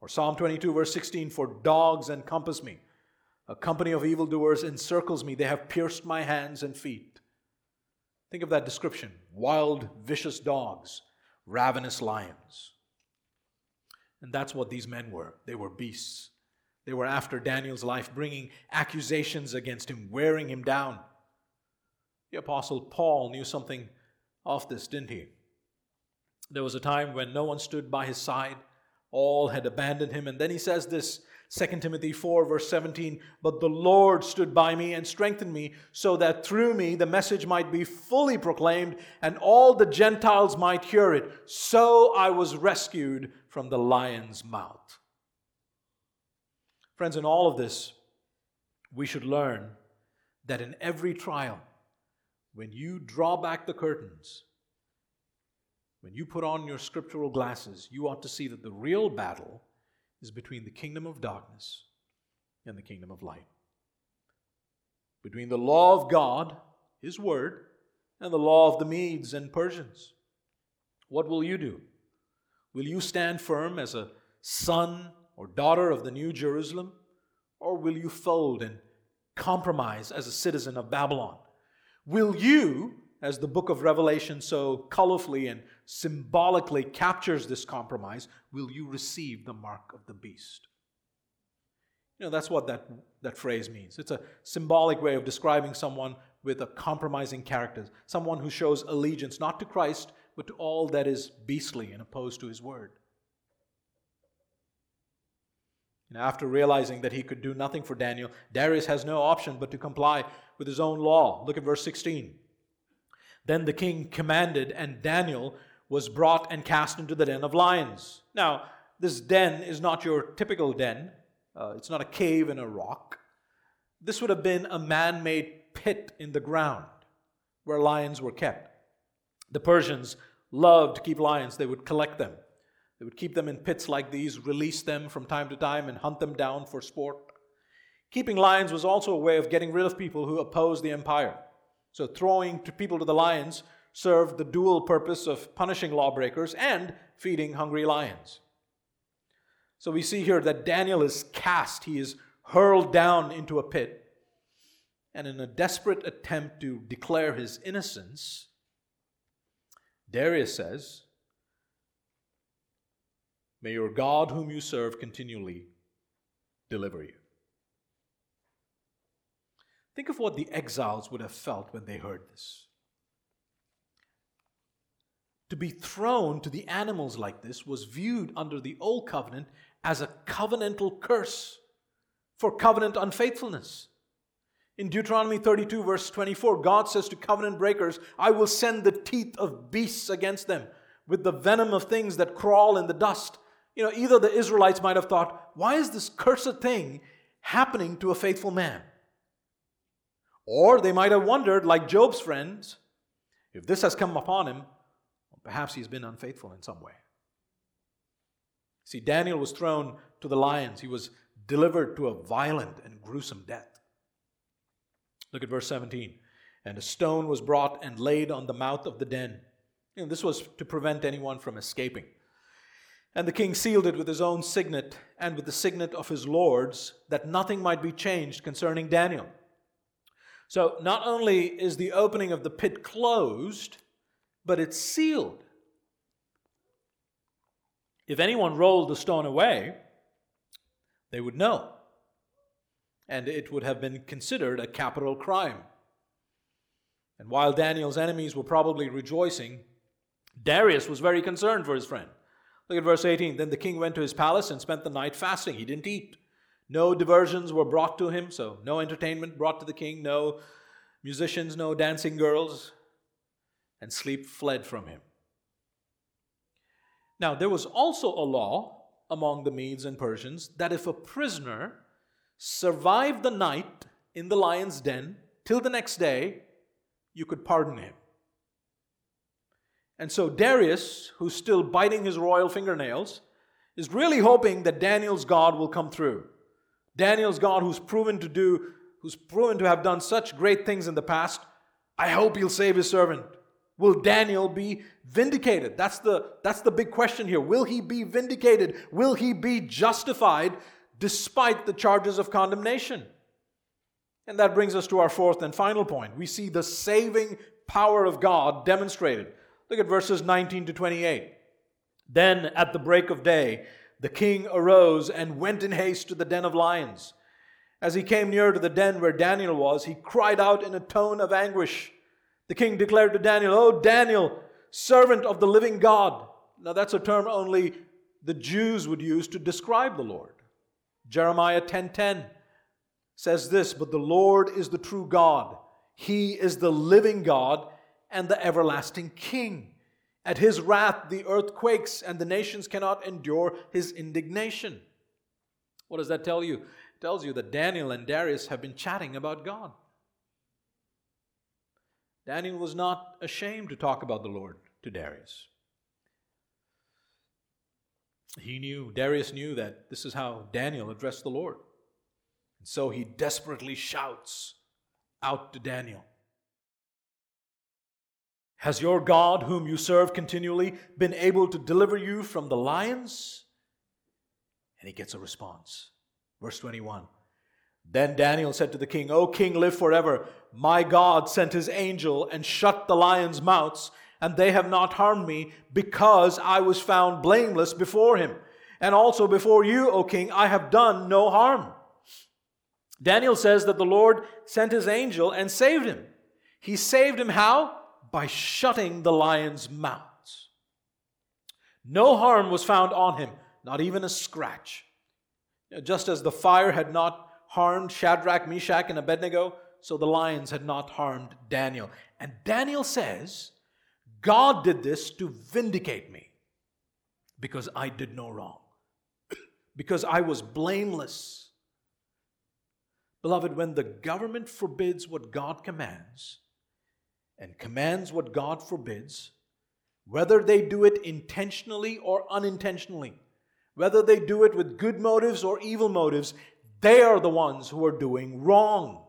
Or Psalm 22, verse 16 For dogs encompass me, a company of evildoers encircles me, they have pierced my hands and feet. Think of that description wild, vicious dogs, ravenous lions. And that's what these men were. They were beasts. They were after Daniel's life, bringing accusations against him, wearing him down. The Apostle Paul knew something of this, didn't he? There was a time when no one stood by his side. All had abandoned him. And then he says this 2 Timothy 4, verse 17 But the Lord stood by me and strengthened me, so that through me the message might be fully proclaimed, and all the Gentiles might hear it. So I was rescued from the lion's mouth. Friends, in all of this, we should learn that in every trial, when you draw back the curtains when you put on your scriptural glasses, you ought to see that the real battle is between the kingdom of darkness and the kingdom of light. Between the law of God, His Word, and the law of the Medes and Persians. What will you do? Will you stand firm as a son or daughter of the New Jerusalem? Or will you fold and compromise as a citizen of Babylon? Will you as the book of Revelation so colorfully and symbolically captures this compromise, will you receive the mark of the beast? You know, that's what that, that phrase means. It's a symbolic way of describing someone with a compromising character, someone who shows allegiance not to Christ, but to all that is beastly and opposed to his word. And after realizing that he could do nothing for Daniel, Darius has no option but to comply with his own law. Look at verse 16. Then the king commanded, and Daniel was brought and cast into the den of lions. Now, this den is not your typical den, uh, it's not a cave in a rock. This would have been a man made pit in the ground where lions were kept. The Persians loved to keep lions, they would collect them. They would keep them in pits like these, release them from time to time, and hunt them down for sport. Keeping lions was also a way of getting rid of people who opposed the empire. So throwing people to the lions served the dual purpose of punishing lawbreakers and feeding hungry lions. So we see here that Daniel is cast, he is hurled down into a pit. And in a desperate attempt to declare his innocence, Darius says, May your God, whom you serve continually, deliver you. Think of what the exiles would have felt when they heard this. To be thrown to the animals like this was viewed under the Old Covenant as a covenantal curse for covenant unfaithfulness. In Deuteronomy 32, verse 24, God says to covenant breakers, I will send the teeth of beasts against them with the venom of things that crawl in the dust. You know, either the Israelites might have thought, why is this cursed thing happening to a faithful man? Or they might have wondered, like Job's friends, if this has come upon him, perhaps he's been unfaithful in some way. See, Daniel was thrown to the lions, he was delivered to a violent and gruesome death. Look at verse 17. And a stone was brought and laid on the mouth of the den. And this was to prevent anyone from escaping. And the king sealed it with his own signet and with the signet of his lords, that nothing might be changed concerning Daniel. So not only is the opening of the pit closed, but it's sealed. If anyone rolled the stone away, they would know. And it would have been considered a capital crime. And while Daniel's enemies were probably rejoicing, Darius was very concerned for his friend. Look at verse 18. Then the king went to his palace and spent the night fasting. He didn't eat. No diversions were brought to him, so no entertainment brought to the king, no musicians, no dancing girls, and sleep fled from him. Now, there was also a law among the Medes and Persians that if a prisoner survived the night in the lion's den till the next day, you could pardon him. And so Darius, who's still biting his royal fingernails, is really hoping that Daniel's God will come through. Daniel's God, who's proven to do, who's proven to have done such great things in the past, I hope he'll save his servant. Will Daniel be vindicated? That's the, that's the big question here. Will he be vindicated? Will he be justified despite the charges of condemnation? And that brings us to our fourth and final point. We see the saving power of God demonstrated. Look at verses 19 to 28. Then at the break of day, the king arose and went in haste to the den of lions. As he came near to the den where Daniel was, he cried out in a tone of anguish. The king declared to Daniel, Oh, Daniel, servant of the living God. Now, that's a term only the Jews would use to describe the Lord. Jeremiah 10:10 says this, "But the Lord is the true God. He is the living God and the everlasting King. At his wrath, the earth quakes, and the nations cannot endure his indignation. What does that tell you? It tells you that Daniel and Darius have been chatting about God. Daniel was not ashamed to talk about the Lord to Darius. He knew, Darius knew that this is how Daniel addressed the Lord. And so he desperately shouts out to Daniel has your God, whom you serve continually, been able to deliver you from the lions? And he gets a response. Verse 21. Then Daniel said to the king, O king, live forever. My God sent his angel and shut the lions' mouths, and they have not harmed me, because I was found blameless before him. And also before you, O king, I have done no harm. Daniel says that the Lord sent his angel and saved him. He saved him how? by shutting the lions' mouths. No harm was found on him, not even a scratch. Just as the fire had not harmed Shadrach, Meshach, and Abednego, so the lions had not harmed Daniel. And Daniel says, God did this to vindicate me because I did no wrong, [CLEARS THROAT] because I was blameless. Beloved, when the government forbids what God commands and commands what God forbids, whether they do it intentionally or unintentionally, whether they do it with good motives or evil motives, they are the ones who are doing wrong.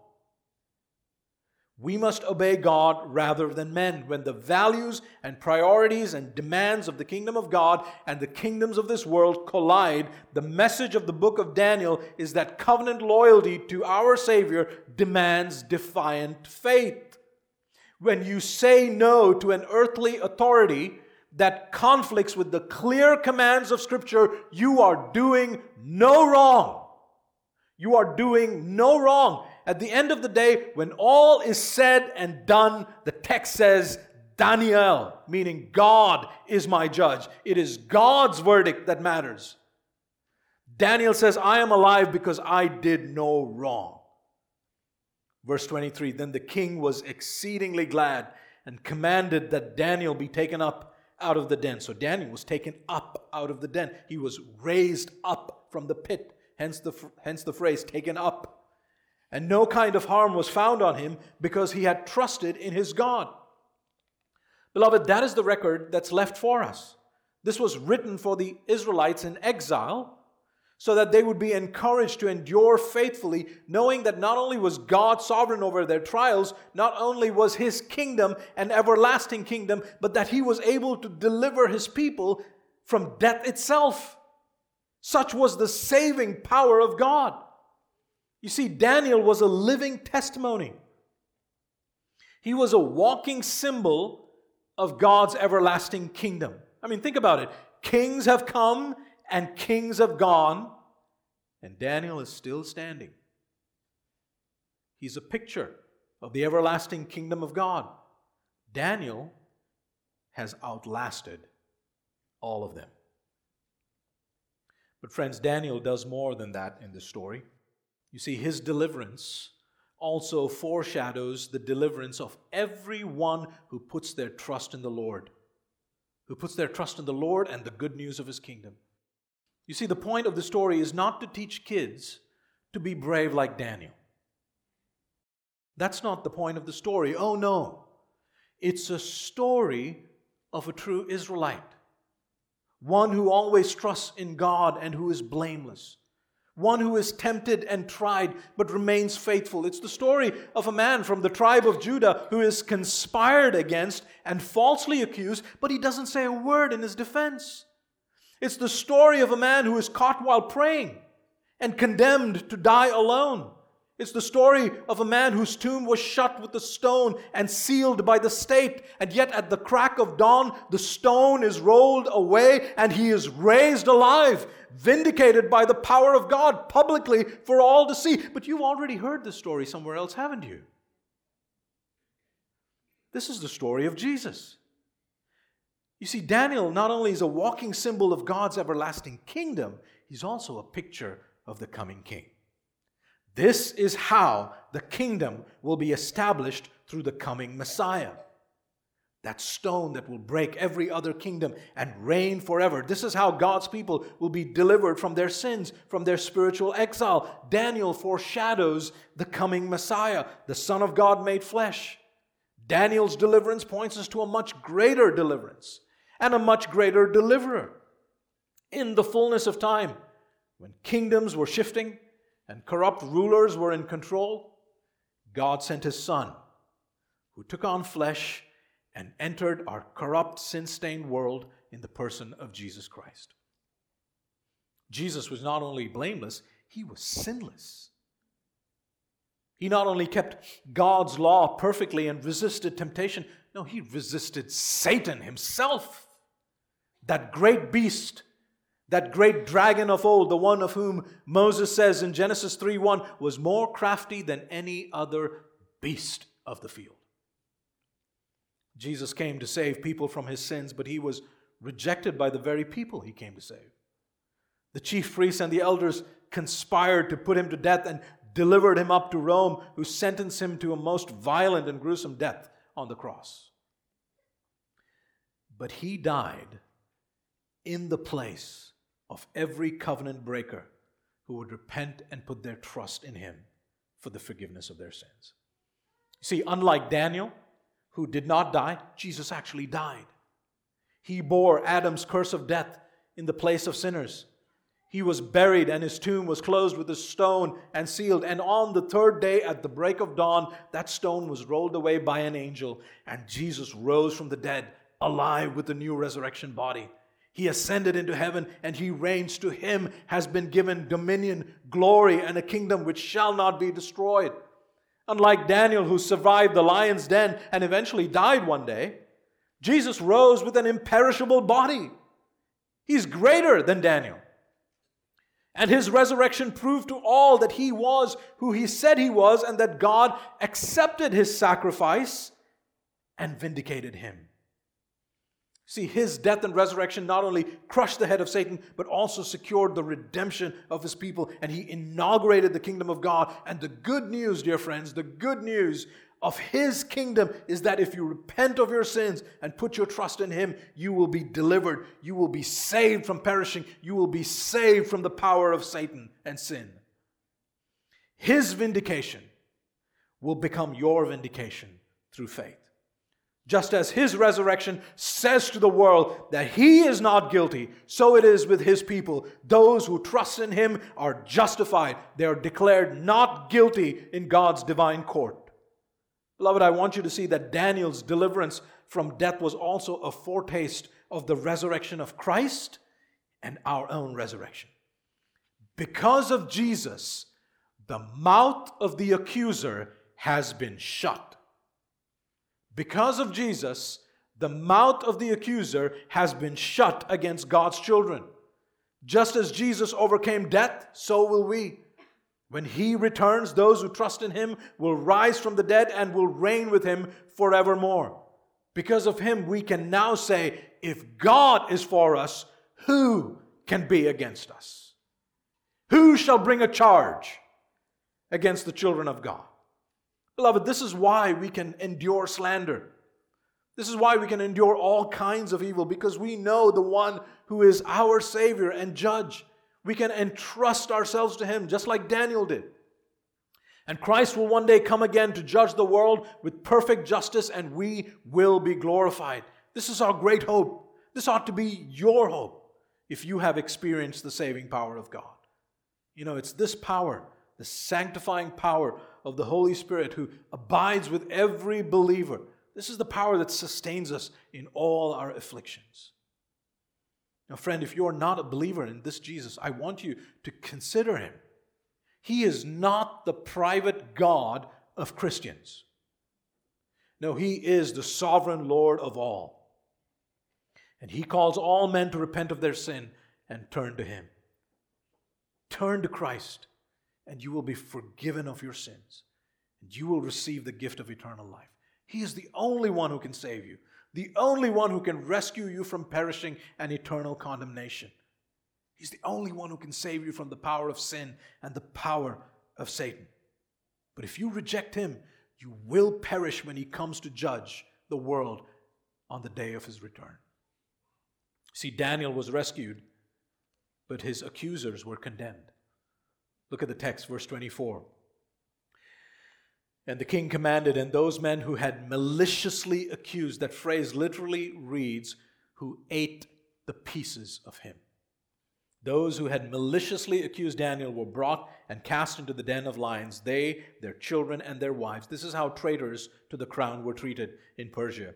We must obey God rather than men. When the values and priorities and demands of the kingdom of God and the kingdoms of this world collide, the message of the book of Daniel is that covenant loyalty to our Savior demands defiant faith. When you say no to an earthly authority that conflicts with the clear commands of Scripture, you are doing no wrong. You are doing no wrong. At the end of the day, when all is said and done, the text says, Daniel, meaning God is my judge. It is God's verdict that matters. Daniel says, I am alive because I did no wrong. Verse 23 Then the king was exceedingly glad and commanded that Daniel be taken up out of the den. So Daniel was taken up out of the den. He was raised up from the pit hence the, hence the phrase taken up. And no kind of harm was found on him because he had trusted in his God. Beloved, that is the record that's left for us. This was written for the Israelites in exile so that they would be encouraged to endure faithfully, knowing that not only was God sovereign over their trials, not only was his kingdom an everlasting kingdom, but that he was able to deliver his people from death itself. Such was the saving power of God. You see, Daniel was a living testimony. He was a walking symbol of God's everlasting kingdom. I mean, think about it. Kings have come and kings have gone, and Daniel is still standing. He's a picture of the everlasting kingdom of God. Daniel has outlasted all of them. But, friends, Daniel does more than that in this story. You see, his deliverance also foreshadows the deliverance of everyone who puts their trust in the Lord, who puts their trust in the Lord and the good news of his kingdom. You see, the point of the story is not to teach kids to be brave like Daniel. That's not the point of the story. Oh, no. It's a story of a true Israelite one who always trusts in God and who is blameless, one who is tempted and tried but remains faithful. It's the story of a man from the tribe of Judah who is conspired against and falsely accused, but he doesn't say a word in his defense. It's the story of a man who is caught while praying and condemned to die alone. It's the story of a man whose tomb was shut with a stone and sealed by the state. And yet, at the crack of dawn, the stone is rolled away and he is raised alive, vindicated by the power of God publicly for all to see. But you've already heard this story somewhere else, haven't you? This is the story of Jesus. You see, Daniel not only is a walking symbol of God's everlasting kingdom, he's also a picture of the coming king. This is how the kingdom will be established through the coming Messiah. That stone that will break every other kingdom and reign forever. This is how God's people will be delivered from their sins, from their spiritual exile. Daniel foreshadows the coming Messiah, the Son of God made flesh. Daniel's deliverance points us to a much greater deliverance and a much greater deliverer. In the fullness of time, when kingdoms were shifting, and corrupt rulers were in control, God sent his Son, who took on flesh and entered our corrupt, sin stained world in the person of Jesus Christ. Jesus was not only blameless, he was sinless. He not only kept God's law perfectly and resisted temptation, no, he resisted Satan himself, that great beast that great dragon of old, the one of whom Moses says in Genesis 3:1 was more crafty than any other beast of the field. Jesus came to save people from his sins, but he was rejected by the very people he came to save. The chief priests and the elders conspired to put him to death and delivered him up to Rome, who sentenced him to a most violent and gruesome death on the cross. But he died in the place of every covenant breaker who would repent and put their trust in him for the forgiveness of their sins. See, unlike Daniel, who did not die, Jesus actually died. He bore Adam's curse of death in the place of sinners. He was buried, and his tomb was closed with a stone and sealed. And on the third day, at the break of dawn, that stone was rolled away by an angel, and Jesus rose from the dead, alive with a new resurrection body. He ascended into heaven, and he reigns. To him has been given dominion, glory, and a kingdom which shall not be destroyed. Unlike Daniel, who survived the lion's den and eventually died one day, Jesus rose with an imperishable body. He's greater than Daniel. And his resurrection proved to all that he was who he said he was and that God accepted his sacrifice and vindicated him. See, his death and resurrection not only crushed the head of Satan, but also secured the redemption of his people, and he inaugurated the kingdom of God. And the good news, dear friends, the good news of his kingdom is that if you repent of your sins and put your trust in him, you will be delivered. You will be saved from perishing. You will be saved from the power of Satan and sin. His vindication will become your vindication through faith. Just as his resurrection says to the world that he is not guilty, so it is with his people. Those who trust in him are justified. They are declared not guilty in God's divine court. Beloved, I want you to see that Daniel's deliverance from death was also a foretaste of the resurrection of Christ and our own resurrection. Because of Jesus, the mouth of the accuser has been shut. Because of Jesus, the mouth of the accuser has been shut against God's children. Just as Jesus overcame death, so will we. When he returns, those who trust in him will rise from the dead and will reign with him forevermore. Because of him, we can now say, if God is for us, who can be against us? Who shall bring a charge against the children of God? Beloved, this is why we can endure slander. This is why we can endure all kinds of evil, because we know the one who is our Savior and Judge. We can entrust ourselves to Him just like Daniel did. And Christ will one day come again to judge the world with perfect justice, and we will be glorified. This is our great hope. This ought to be your hope if you have experienced the saving power of God. You know, it's this power, the sanctifying power of the Holy Spirit who abides with every believer. This is the power that sustains us in all our afflictions. Now, friend, if you're not a believer in this Jesus, I want you to consider him. He is not the private God of Christians. No, he is the sovereign Lord of all. And he calls all men to repent of their sin and turn to him. Turn to Christ, and you will be forgiven of your sins, and you will receive the gift of eternal life. He is the only one who can save you the only one who can rescue you from perishing and eternal condemnation. He's the only one who can save you from the power of sin and the power of Satan. But if you reject him, you will perish when he comes to judge the world on the day of his return. See, Daniel was rescued, but his accusers were condemned. Look at the text, verse 24. And the king commanded, and those men who had maliciously accused, that phrase literally reads, who ate the pieces of him. Those who had maliciously accused Daniel were brought and cast into the den of lions, they, their children, and their wives. This is how traitors to the crown were treated in Persia.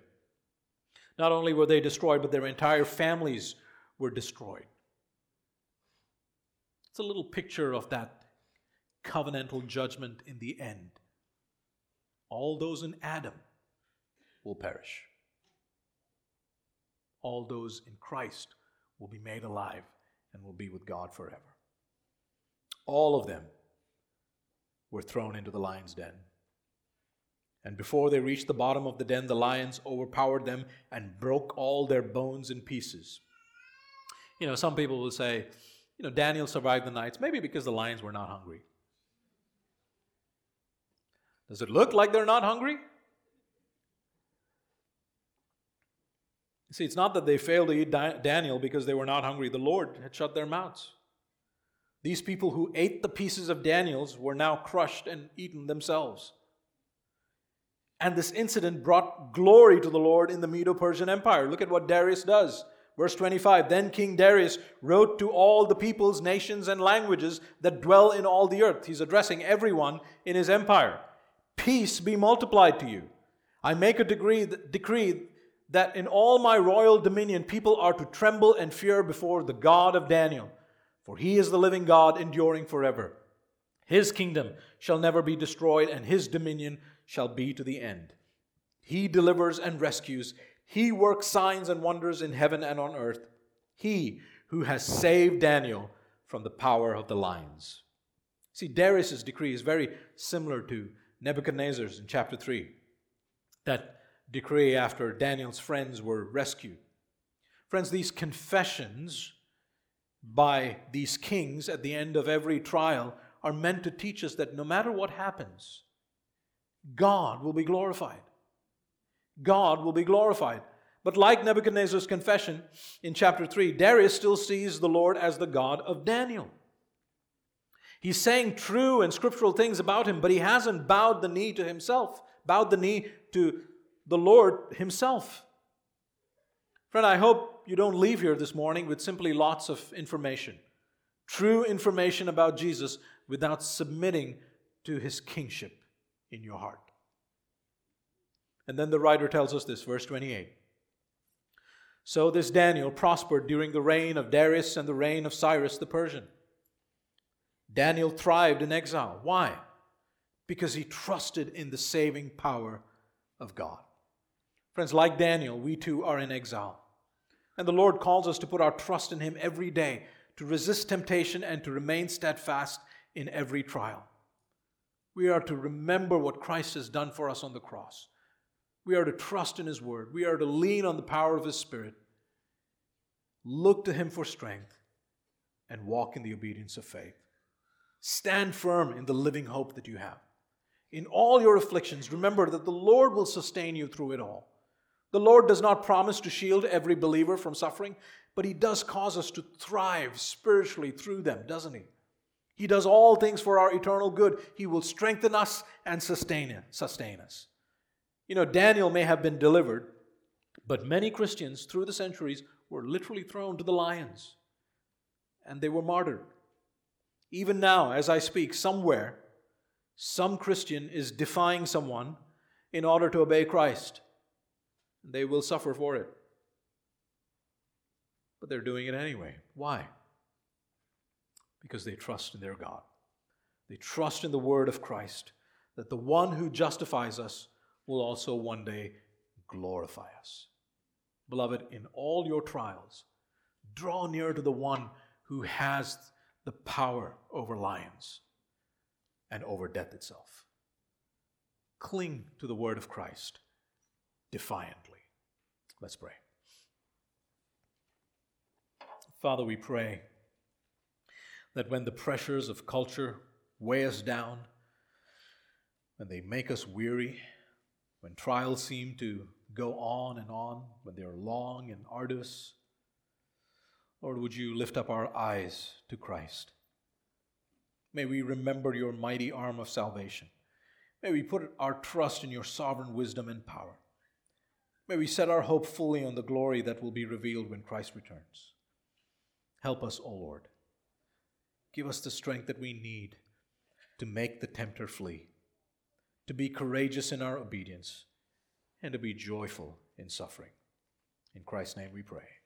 Not only were they destroyed, but their entire families were destroyed. It's a little picture of that covenantal judgment in the end all those in Adam will perish. All those in Christ will be made alive and will be with God forever. All of them were thrown into the lion's den. And before they reached the bottom of the den, the lions overpowered them and broke all their bones in pieces. You know, some people will say, you know, Daniel survived the nights, maybe because the lions were not hungry. Does it look like they're not hungry? See, it's not that they failed to eat Daniel because they were not hungry. The Lord had shut their mouths. These people who ate the pieces of Daniel's were now crushed and eaten themselves. And this incident brought glory to the Lord in the Medo Persian Empire. Look at what Darius does. Verse 25 Then King Darius wrote to all the peoples, nations, and languages that dwell in all the earth. He's addressing everyone in his empire. Peace be multiplied to you. I make a decree, decree that in all my royal dominion people are to tremble and fear before the God of Daniel, for he is the living God enduring forever. His kingdom shall never be destroyed, and his dominion shall be to the end. He delivers and rescues. He works signs and wonders in heaven and on earth. He who has saved Daniel from the power of the lions. See, Darius's decree is very similar to Nebuchadnezzar's in chapter 3. That decree after Daniel's friends were rescued. Friends, these confessions by these kings at the end of every trial are meant to teach us that no matter what happens, God will be glorified. God will be glorified. But like Nebuchadnezzar's confession in chapter 3, Darius still sees the Lord as the God of Daniel. He's saying true and scriptural things about him, but he hasn't bowed the knee to himself, bowed the knee to the Lord himself. Friend, I hope you don't leave here this morning with simply lots of information, true information about Jesus without submitting to his kingship in your heart. And then the writer tells us this, verse 28. So this Daniel prospered during the reign of Darius and the reign of Cyrus the Persian. Daniel thrived in exile. Why? Because he trusted in the saving power of God. Friends, like Daniel, we too are in exile. And the Lord calls us to put our trust in Him every day, to resist temptation, and to remain steadfast in every trial. We are to remember what Christ has done for us on the cross. We are to trust in His Word. We are to lean on the power of His Spirit, look to Him for strength, and walk in the obedience of faith. Stand firm in the living hope that you have. In all your afflictions, remember that the Lord will sustain you through it all. The Lord does not promise to shield every believer from suffering, but He does cause us to thrive spiritually through them, doesn't He? He does all things for our eternal good. He will strengthen us and sustain, sustain us. You know, Daniel may have been delivered, but many Christians through the centuries were literally thrown to the lions and they were martyred. Even now, as I speak, somewhere, some Christian is defying someone in order to obey Christ. They will suffer for it. But they're doing it anyway. Why? Because they trust in their God. They trust in the word of Christ, that the one who justifies us will also one day glorify us. Beloved, in all your trials, draw near to the one who has the power over lions and over death itself. Cling to the word of Christ defiantly. Let's pray. Father, we pray that when the pressures of culture weigh us down, when they make us weary, when trials seem to go on and on, when they are long and arduous, Lord, would you lift up our eyes to Christ? May we remember your mighty arm of salvation. May we put our trust in your sovereign wisdom and power. May we set our hope fully on the glory that will be revealed when Christ returns. Help us, O Lord. Give us the strength that we need to make the tempter flee, to be courageous in our obedience, and to be joyful in suffering. In Christ's name we pray.